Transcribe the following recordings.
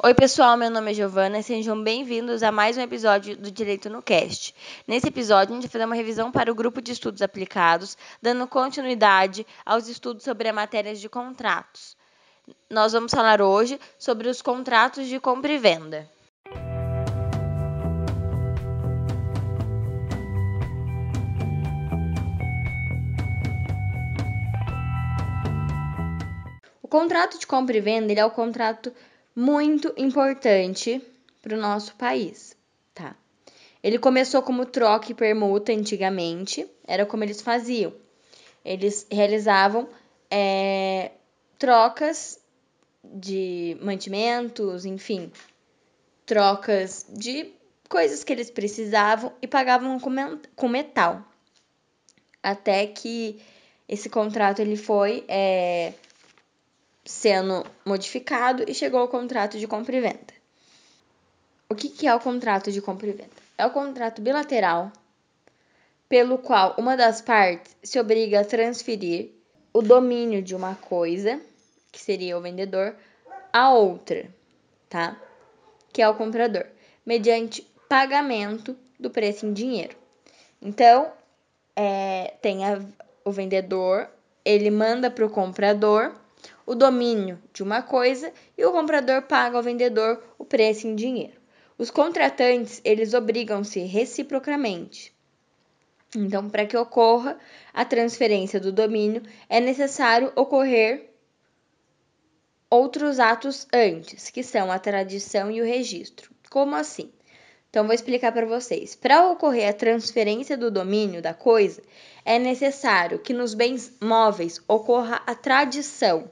Oi, pessoal, meu nome é Giovana e sejam bem-vindos a mais um episódio do Direito no Cast. Nesse episódio, a gente vai fazer uma revisão para o grupo de estudos aplicados, dando continuidade aos estudos sobre a matéria de contratos. Nós vamos falar hoje sobre os contratos de compra e venda. O contrato de compra e venda ele é o contrato muito importante para o nosso país, tá? Ele começou como troca e permuta antigamente, era como eles faziam. Eles realizavam é, trocas de mantimentos, enfim, trocas de coisas que eles precisavam e pagavam com metal. Até que esse contrato ele foi é, sendo modificado e chegou ao contrato de compra e venda. O que, que é o contrato de compra e venda? É o contrato bilateral pelo qual uma das partes se obriga a transferir o domínio de uma coisa, que seria o vendedor, a outra, tá? Que é o comprador, mediante pagamento do preço em dinheiro. Então, é, tem a, o vendedor, ele manda para o comprador o domínio de uma coisa e o comprador paga ao vendedor o preço em dinheiro. Os contratantes, eles obrigam-se reciprocamente. Então, para que ocorra a transferência do domínio, é necessário ocorrer outros atos antes, que são a tradição e o registro. Como assim? Então, vou explicar para vocês. Para ocorrer a transferência do domínio da coisa, é necessário que nos bens móveis ocorra a tradição.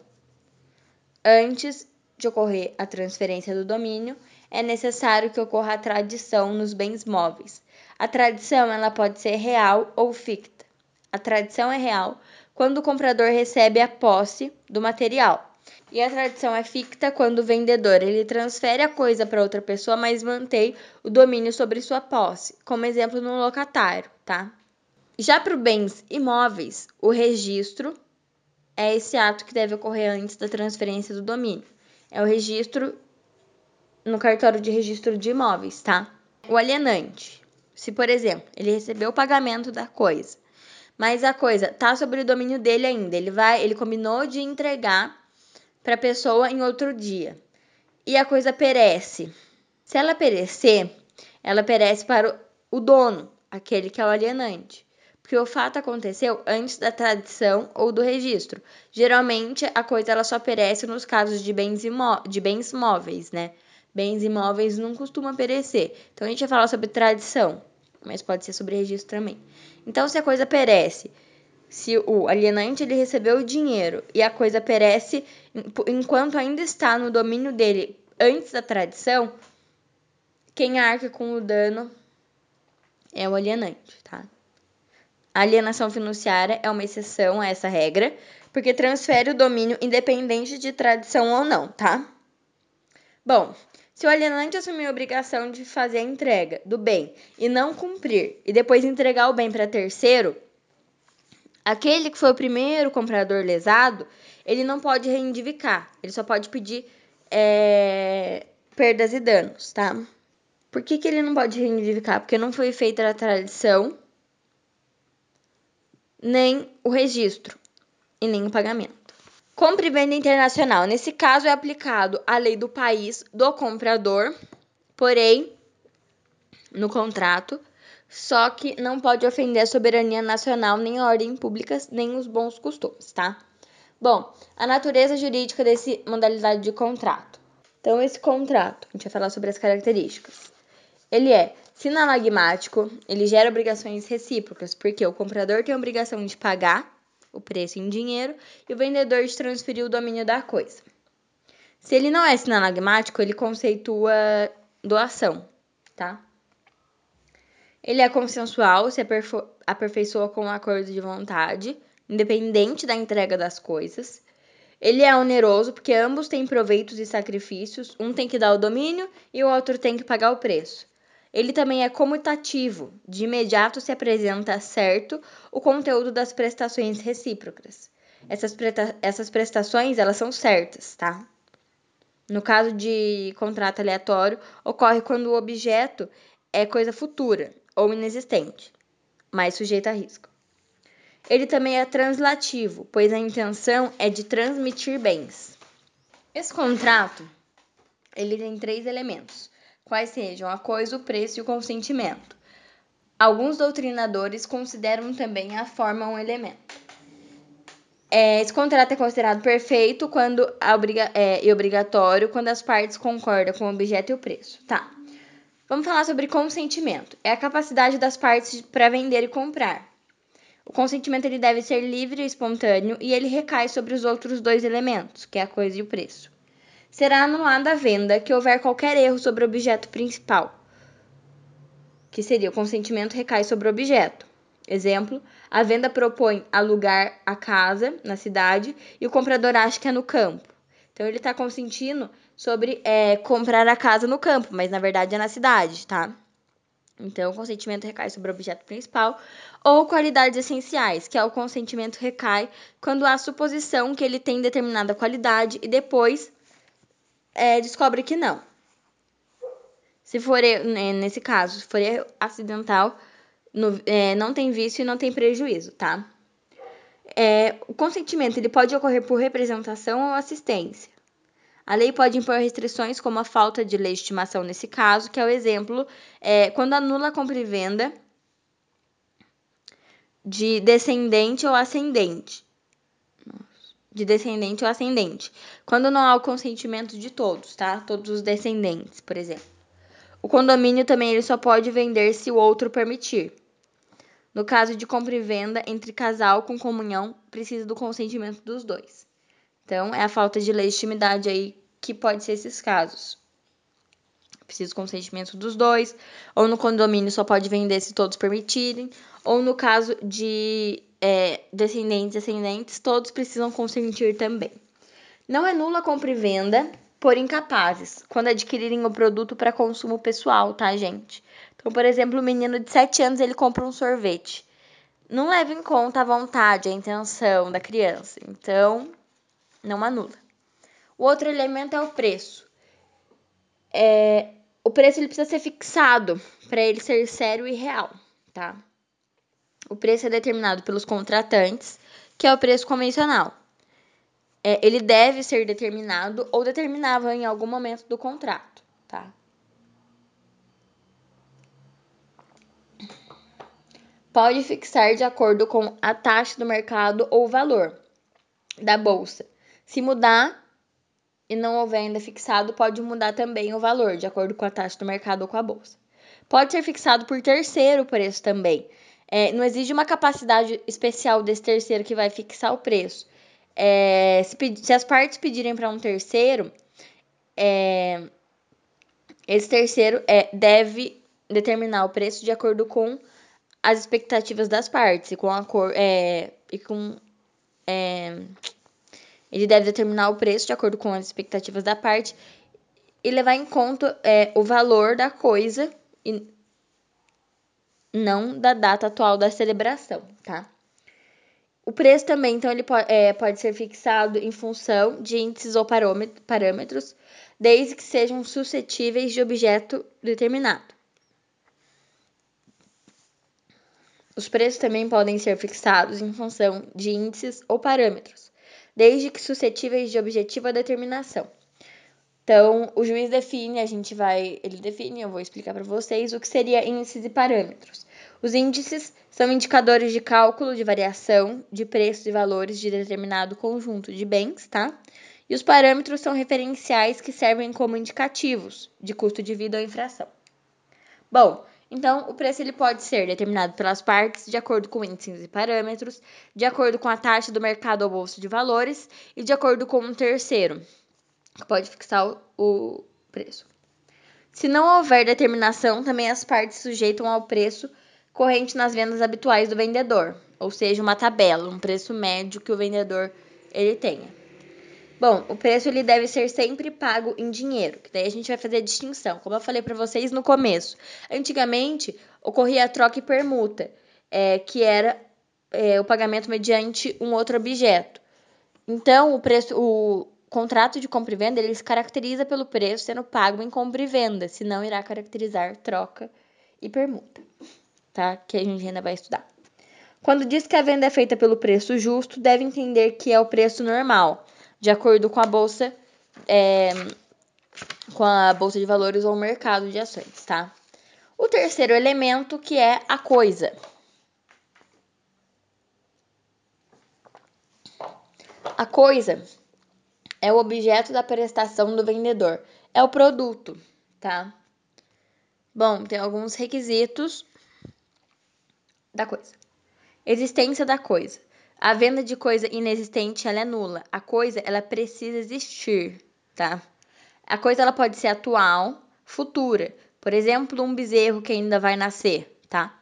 Antes de ocorrer a transferência do domínio, é necessário que ocorra a tradição nos bens móveis. A tradição ela pode ser real ou ficta. A tradição é real quando o comprador recebe a posse do material. E a tradição é ficta quando o vendedor ele transfere a coisa para outra pessoa, mas mantém o domínio sobre sua posse, como exemplo no locatário, tá? Já para os bens imóveis, o registro é esse ato que deve ocorrer antes da transferência do domínio. É o registro no cartório de registro de imóveis, tá? O alienante. Se, por exemplo, ele recebeu o pagamento da coisa, mas a coisa tá sobre o domínio dele ainda, ele vai, ele combinou de entregar para a pessoa em outro dia. E a coisa perece. Se ela perecer, ela perece para o dono, aquele que é o alienante porque o fato aconteceu antes da tradição ou do registro. Geralmente, a coisa ela só perece nos casos de bens, de bens móveis, né? Bens imóveis não costumam perecer. Então, a gente vai falar sobre tradição, mas pode ser sobre registro também. Então, se a coisa perece, se o alienante ele recebeu o dinheiro e a coisa perece enquanto ainda está no domínio dele antes da tradição, quem arca com o dano é o alienante, tá? A alienação fiduciária é uma exceção a essa regra, porque transfere o domínio independente de tradição ou não, tá? Bom, se o alienante assumir a obrigação de fazer a entrega do bem e não cumprir, e depois entregar o bem para terceiro, aquele que foi o primeiro comprador lesado, ele não pode reivindicar, ele só pode pedir é, perdas e danos, tá? Por que, que ele não pode reivindicar? Porque não foi feita a tradição nem o registro e nem o pagamento. Compra e venda internacional. Nesse caso, é aplicado a lei do país do comprador, porém, no contrato, só que não pode ofender a soberania nacional, nem a ordem pública, nem os bons costumes, tá? Bom, a natureza jurídica desse modalidade de contrato. Então, esse contrato, a gente vai falar sobre as características. Ele é sinalagmático, ele gera obrigações recíprocas, porque o comprador tem a obrigação de pagar o preço em dinheiro e o vendedor de transferir o domínio da coisa. Se ele não é sinalagmático, ele conceitua doação, tá? Ele é consensual, se aperfeiçoa com um acordo de vontade, independente da entrega das coisas. Ele é oneroso porque ambos têm proveitos e sacrifícios, um tem que dar o domínio e o outro tem que pagar o preço. Ele também é comutativo, de imediato se apresenta certo o conteúdo das prestações recíprocas. Essas, essas prestações, elas são certas, tá? No caso de contrato aleatório, ocorre quando o objeto é coisa futura ou inexistente, mas sujeita a risco. Ele também é translativo, pois a intenção é de transmitir bens. Esse contrato, ele tem três elementos, quais sejam a coisa, o preço e o consentimento. Alguns doutrinadores consideram também a forma um elemento. É, esse contrato é considerado perfeito quando obriga é, e obrigatório quando as partes concordam com o objeto e o preço. Tá. Vamos falar sobre consentimento. É a capacidade das partes para vender e comprar. O consentimento ele deve ser livre e espontâneo e ele recai sobre os outros dois elementos, que é a coisa e o preço. Será anulada a venda que houver qualquer erro sobre o objeto principal, que seria o consentimento recai sobre o objeto. Exemplo, a venda propõe alugar a casa na cidade e o comprador acha que é no campo. Então ele está consentindo sobre é, comprar a casa no campo, mas na verdade é na cidade, tá? Então, o consentimento recai sobre o objeto principal ou qualidades essenciais, que é o consentimento recai quando há suposição que ele tem determinada qualidade e depois é, descobre que não. Se for, né, nesse caso, se for acidental, no, é, não tem vício e não tem prejuízo, tá? É, o consentimento ele pode ocorrer por representação ou assistência. A lei pode impor restrições, como a falta de legitimação nesse caso, que é o exemplo é, quando anula a compra e venda de descendente ou ascendente. De descendente ou ascendente. Quando não há o consentimento de todos, tá? Todos os descendentes, por exemplo. O condomínio também ele só pode vender se o outro permitir. No caso de compra e venda entre casal com comunhão, precisa do consentimento dos dois. Então, é a falta de legitimidade aí que pode ser esses casos. Precisa do consentimento dos dois, ou no condomínio só pode vender se todos permitirem, ou no caso de é, descendentes e ascendentes, todos precisam consentir também. Não é nula compra e venda por incapazes, quando adquirirem o produto para consumo pessoal, tá, gente? Então, por exemplo, o menino de 7 anos, ele compra um sorvete. Não leva em conta a vontade, a intenção da criança. Então, não anula. O outro elemento é o preço. É, o preço ele precisa ser fixado para ele ser sério e real, tá? O preço é determinado pelos contratantes, que é o preço convencional. É, ele deve ser determinado ou determinável em algum momento do contrato, tá? Pode fixar de acordo com a taxa do mercado ou o valor da bolsa, se mudar e não houver ainda fixado, pode mudar também o valor, de acordo com a taxa do mercado ou com a bolsa. Pode ser fixado por terceiro preço também. É, não exige uma capacidade especial desse terceiro que vai fixar o preço. É, se, se, as partes pedirem para um terceiro, é, esse terceiro é, deve determinar o preço de acordo com as expectativas das partes e com a cor é, e com é, ele deve determinar o preço de acordo com as expectativas da parte e levar em conta o valor da coisa e não da data atual da celebração, tá? O preço também, então, ele pode, é, pode ser fixado em função de índices ou parâmetros, desde que sejam suscetíveis de objeto determinado. Os preços também podem ser fixados em função de índices ou parâmetros, desde que suscetíveis de objetiva determinação. Então, o juiz define, a gente vai, ele define, eu vou explicar para vocês o que seria índices e parâmetros. Os índices são indicadores de cálculo de variação de preços e valores de determinado conjunto de bens, tá? E os parâmetros são referenciais que servem como indicativos de custo de vida ou infração. Bom, então, o preço ele pode ser determinado pelas partes de acordo com índices e parâmetros, de acordo com a taxa do mercado ou bolsa de valores e de acordo com um terceiro, que pode fixar o, o preço. Se não houver determinação, também as partes sujeitam ao preço corrente nas vendas habituais do vendedor, ou seja, uma tabela, um preço médio que o vendedor ele tenha. Bom, o preço ele deve ser sempre pago em dinheiro, que daí a gente vai fazer a distinção. Como eu falei para vocês no começo, antigamente ocorria a troca e permuta, é, que era é, o pagamento mediante um outro objeto. Então, o preço, o, contrato de compra e venda ele se caracteriza pelo preço sendo pago em compra e venda, senão irá caracterizar troca e permuta, tá? Que a gente ainda vai estudar. Quando diz que a venda é feita pelo preço justo, deve entender que é o preço normal, de acordo com a bolsa, é, com a bolsa de valores ou o mercado de ações, tá? O terceiro elemento que é a coisa. A coisa é o objeto da prestação do vendedor, é o produto, tá? Bom, tem alguns requisitos da coisa. Existência da coisa. A venda de coisa inexistente ela é nula. A coisa ela precisa existir, tá? A coisa ela pode ser atual, futura. Por exemplo, um bezerro que ainda vai nascer, tá?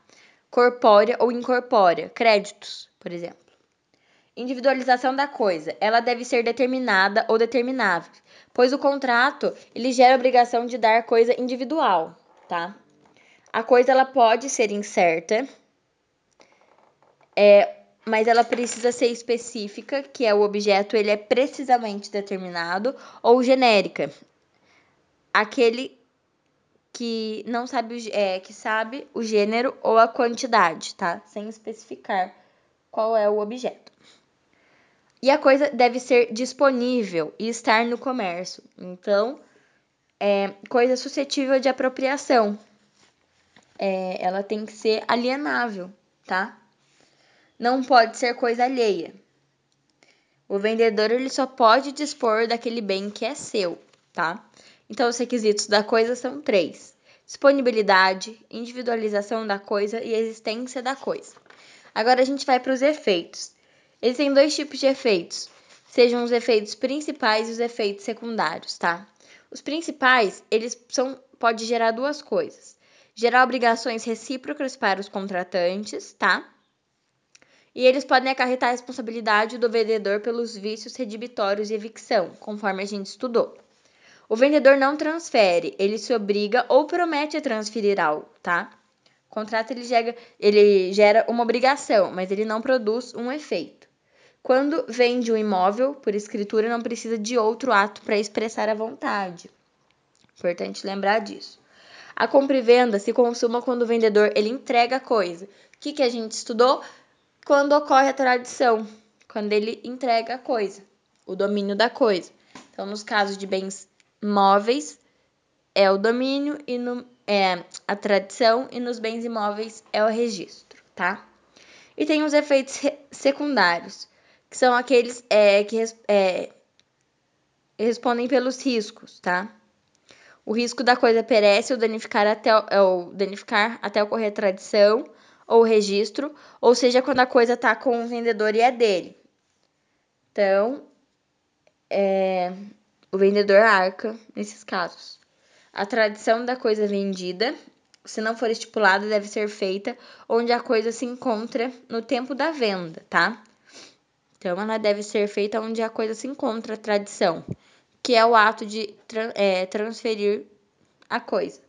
Corpórea ou incorpórea. Créditos, por exemplo. Individualização da coisa. Ela deve ser determinada ou determinável, pois o contrato ele gera a obrigação de dar coisa individual, tá? A coisa ela pode ser incerta, é, mas ela precisa ser específica, que é o objeto ele é precisamente determinado, ou genérica, aquele que não sabe é, que sabe o gênero ou a quantidade, tá? Sem especificar qual é o objeto. E a coisa deve ser disponível e estar no comércio. Então, é coisa suscetível de apropriação. É, ela tem que ser alienável, tá? Não pode ser coisa alheia. O vendedor ele só pode dispor daquele bem que é seu, tá? Então, os requisitos da coisa são três: disponibilidade, individualização da coisa e existência da coisa. Agora a gente vai para os efeitos. Existem dois tipos de efeitos, sejam os efeitos principais e os efeitos secundários, tá? Os principais, eles são pode gerar duas coisas. Gerar obrigações recíprocas para os contratantes, tá? E eles podem acarretar a responsabilidade do vendedor pelos vícios redibitórios e evicção, conforme a gente estudou. O vendedor não transfere, ele se obriga ou promete transferir algo, tá? O contrato ele gera, ele gera uma obrigação, mas ele não produz um efeito. Quando vende um imóvel por escritura, não precisa de outro ato para expressar a vontade. Importante lembrar disso. A compra e venda se consuma quando o vendedor ele entrega a coisa. O que, que a gente estudou? Quando ocorre a tradição, quando ele entrega a coisa, o domínio da coisa. Então, nos casos de bens móveis, é o domínio e no, é a tradição, e nos bens imóveis é o registro, tá? E tem os efeitos secundários que são aqueles é, que é, respondem pelos riscos, tá? O risco da coisa perece ou danificar até, é, ou danificar até ocorrer a tradição ou registro, ou seja, quando a coisa está com o vendedor e é dele. Então, é, o vendedor arca nesses casos. A tradição da coisa vendida, se não for estipulada, deve ser feita onde a coisa se encontra no tempo da venda, tá? Então, ela deve ser feita onde a coisa se encontra, a tradição, que é o ato de é, transferir a coisa.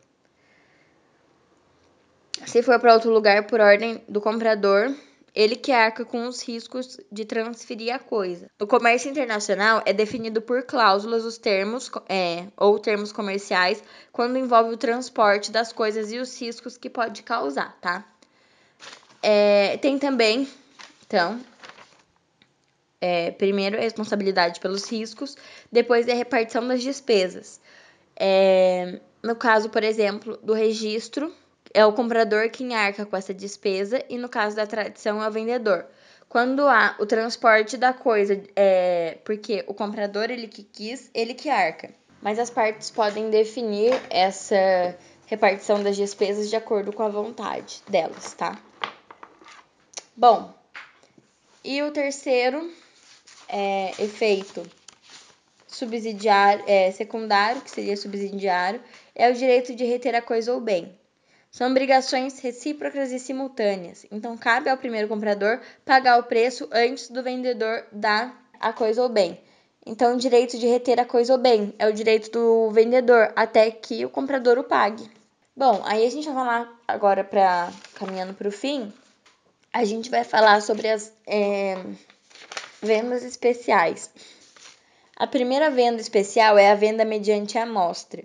Se for para outro lugar por ordem do comprador, ele que arca com os riscos de transferir a coisa. No comércio internacional é definido por cláusulas os termos é, ou termos comerciais quando envolve o transporte das coisas e os riscos que pode causar, tá? É, tem também, então, é, primeiro, a responsabilidade pelos riscos, depois, a repartição das despesas. É, no caso, por exemplo, do registro, é o comprador quem arca com essa despesa, e no caso da tradição, é o vendedor. Quando há o transporte da coisa, é porque o comprador, ele que quis, ele que arca. Mas as partes podem definir essa repartição das despesas de acordo com a vontade delas, tá? Bom, e o terceiro é, efeito subsidiário, é, secundário, que seria subsidiário, é o direito de reter a coisa ou bem. São obrigações recíprocas e simultâneas, então cabe ao primeiro comprador pagar o preço antes do vendedor dar a coisa ou bem. Então, o direito de reter a coisa ou bem é o direito do vendedor até que o comprador o pague. Bom, aí a gente vai falar agora para caminhando para o fim, a gente vai falar sobre as é, vendas especiais. A primeira venda especial é a venda mediante amostra.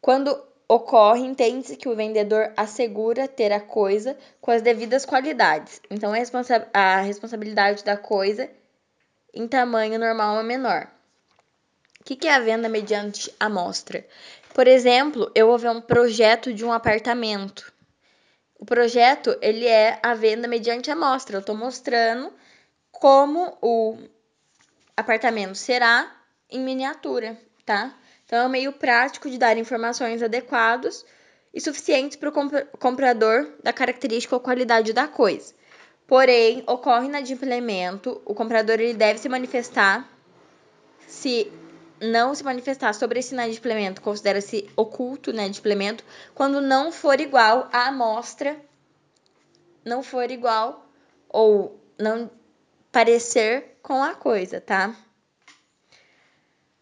Quando ocorre, entende-se que o vendedor assegura ter a coisa com as devidas qualidades. Então, a, responsa a responsabilidade da coisa em tamanho normal ou menor. O que, que é a venda mediante amostra? Por exemplo, eu vou ver um projeto de um apartamento. O projeto ele é a venda mediante amostra. Eu estou mostrando como o apartamento será em miniatura, tá? Então é um meio prático de dar informações adequadas e suficientes para o comprador da característica ou qualidade da coisa. Porém, ocorre inadimplemento, o comprador ele deve se manifestar se não se manifestar sobre esse inadimplemento, considera-se oculto inadimplemento, quando não for igual à amostra, não for igual ou não parecer com a coisa, tá?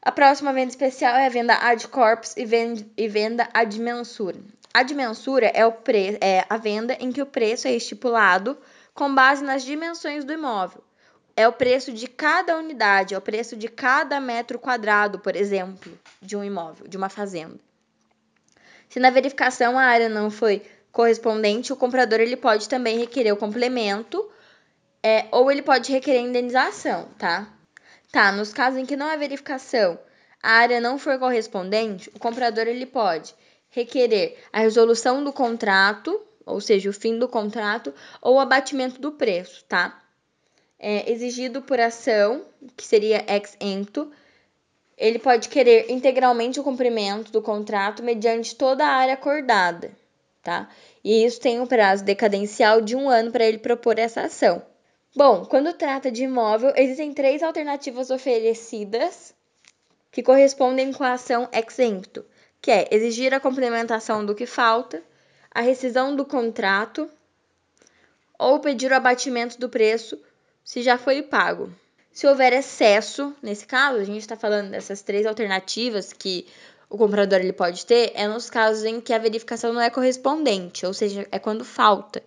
A próxima venda especial é a venda ad corpus e venda, e venda ad mensura. Ad mensura é, o pre, é a venda em que o preço é estipulado com base nas dimensões do imóvel. É o preço de cada unidade, é o preço de cada metro quadrado, por exemplo, de um imóvel, de uma fazenda. Se na verificação a área não foi correspondente, o comprador ele pode também requerer o complemento é, ou ele pode requerer indenização, tá? Tá, nos casos em que não há verificação, a área não for correspondente, o comprador ele pode requerer a resolução do contrato, ou seja, o fim do contrato, ou o abatimento do preço, tá? É, exigido por ação, que seria ex ento, ele pode querer integralmente o cumprimento do contrato mediante toda a área acordada, tá? E isso tem um prazo decadencial de um ano para ele propor essa ação. Bom, quando trata de imóvel, existem três alternativas oferecidas que correspondem com a ação exempto, que é exigir a complementação do que falta, a rescisão do contrato ou pedir o abatimento do preço se já foi pago. Se houver excesso, nesse caso, a gente está falando dessas três alternativas que o comprador ele pode ter, é nos casos em que a verificação não é correspondente, ou seja, é quando falta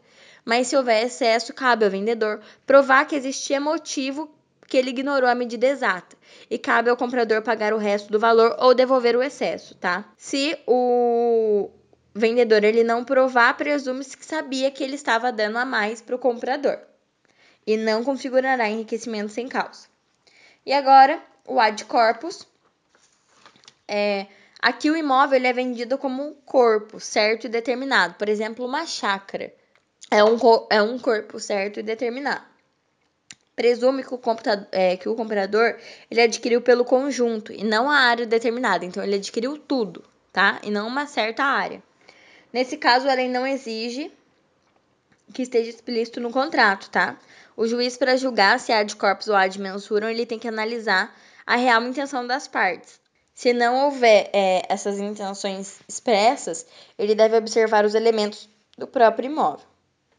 mas se houver excesso, cabe ao vendedor provar que existia motivo que ele ignorou a medida exata e cabe ao comprador pagar o resto do valor ou devolver o excesso, tá? Se o vendedor ele não provar, presume-se que sabia que ele estava dando a mais para o comprador e não configurará enriquecimento sem causa. E agora, o ad corpus. É, aqui o imóvel é vendido como um corpo certo e determinado, por exemplo, uma chácara é um, é um corpo certo e determinado. Presume que o, é, que o comprador ele adquiriu pelo conjunto e não a área determinada. Então, ele adquiriu tudo, tá? E não uma certa área. Nesse caso, a lei não exige que esteja explícito no contrato, tá? O juiz, para julgar se há de corpus ou há de mensuram, ele tem que analisar a real intenção das partes. Se não houver é, essas intenções expressas, ele deve observar os elementos do próprio imóvel.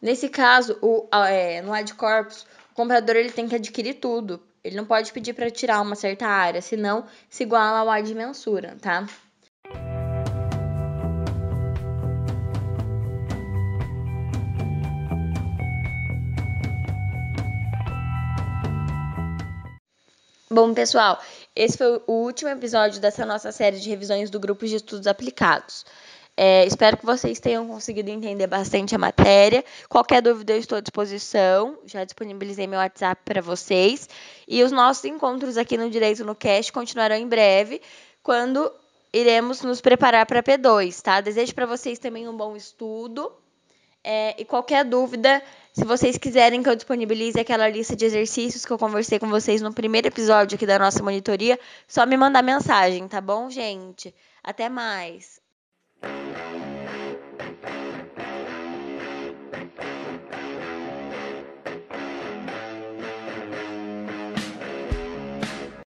Nesse caso, o, é, no ad corpus, o comprador ele tem que adquirir tudo. Ele não pode pedir para tirar uma certa área, senão se iguala ao ad mensura, tá? Bom, pessoal, esse foi o último episódio dessa nossa série de revisões do grupo de estudos aplicados. É, espero que vocês tenham conseguido entender bastante a matéria. Qualquer dúvida, eu estou à disposição. Já disponibilizei meu WhatsApp para vocês. E os nossos encontros aqui no Direito no Cast continuarão em breve, quando iremos nos preparar para P2, tá? Desejo para vocês também um bom estudo. É, e qualquer dúvida, se vocês quiserem que eu disponibilize aquela lista de exercícios que eu conversei com vocês no primeiro episódio aqui da nossa monitoria, só me mandar mensagem, tá bom, gente? Até mais! You.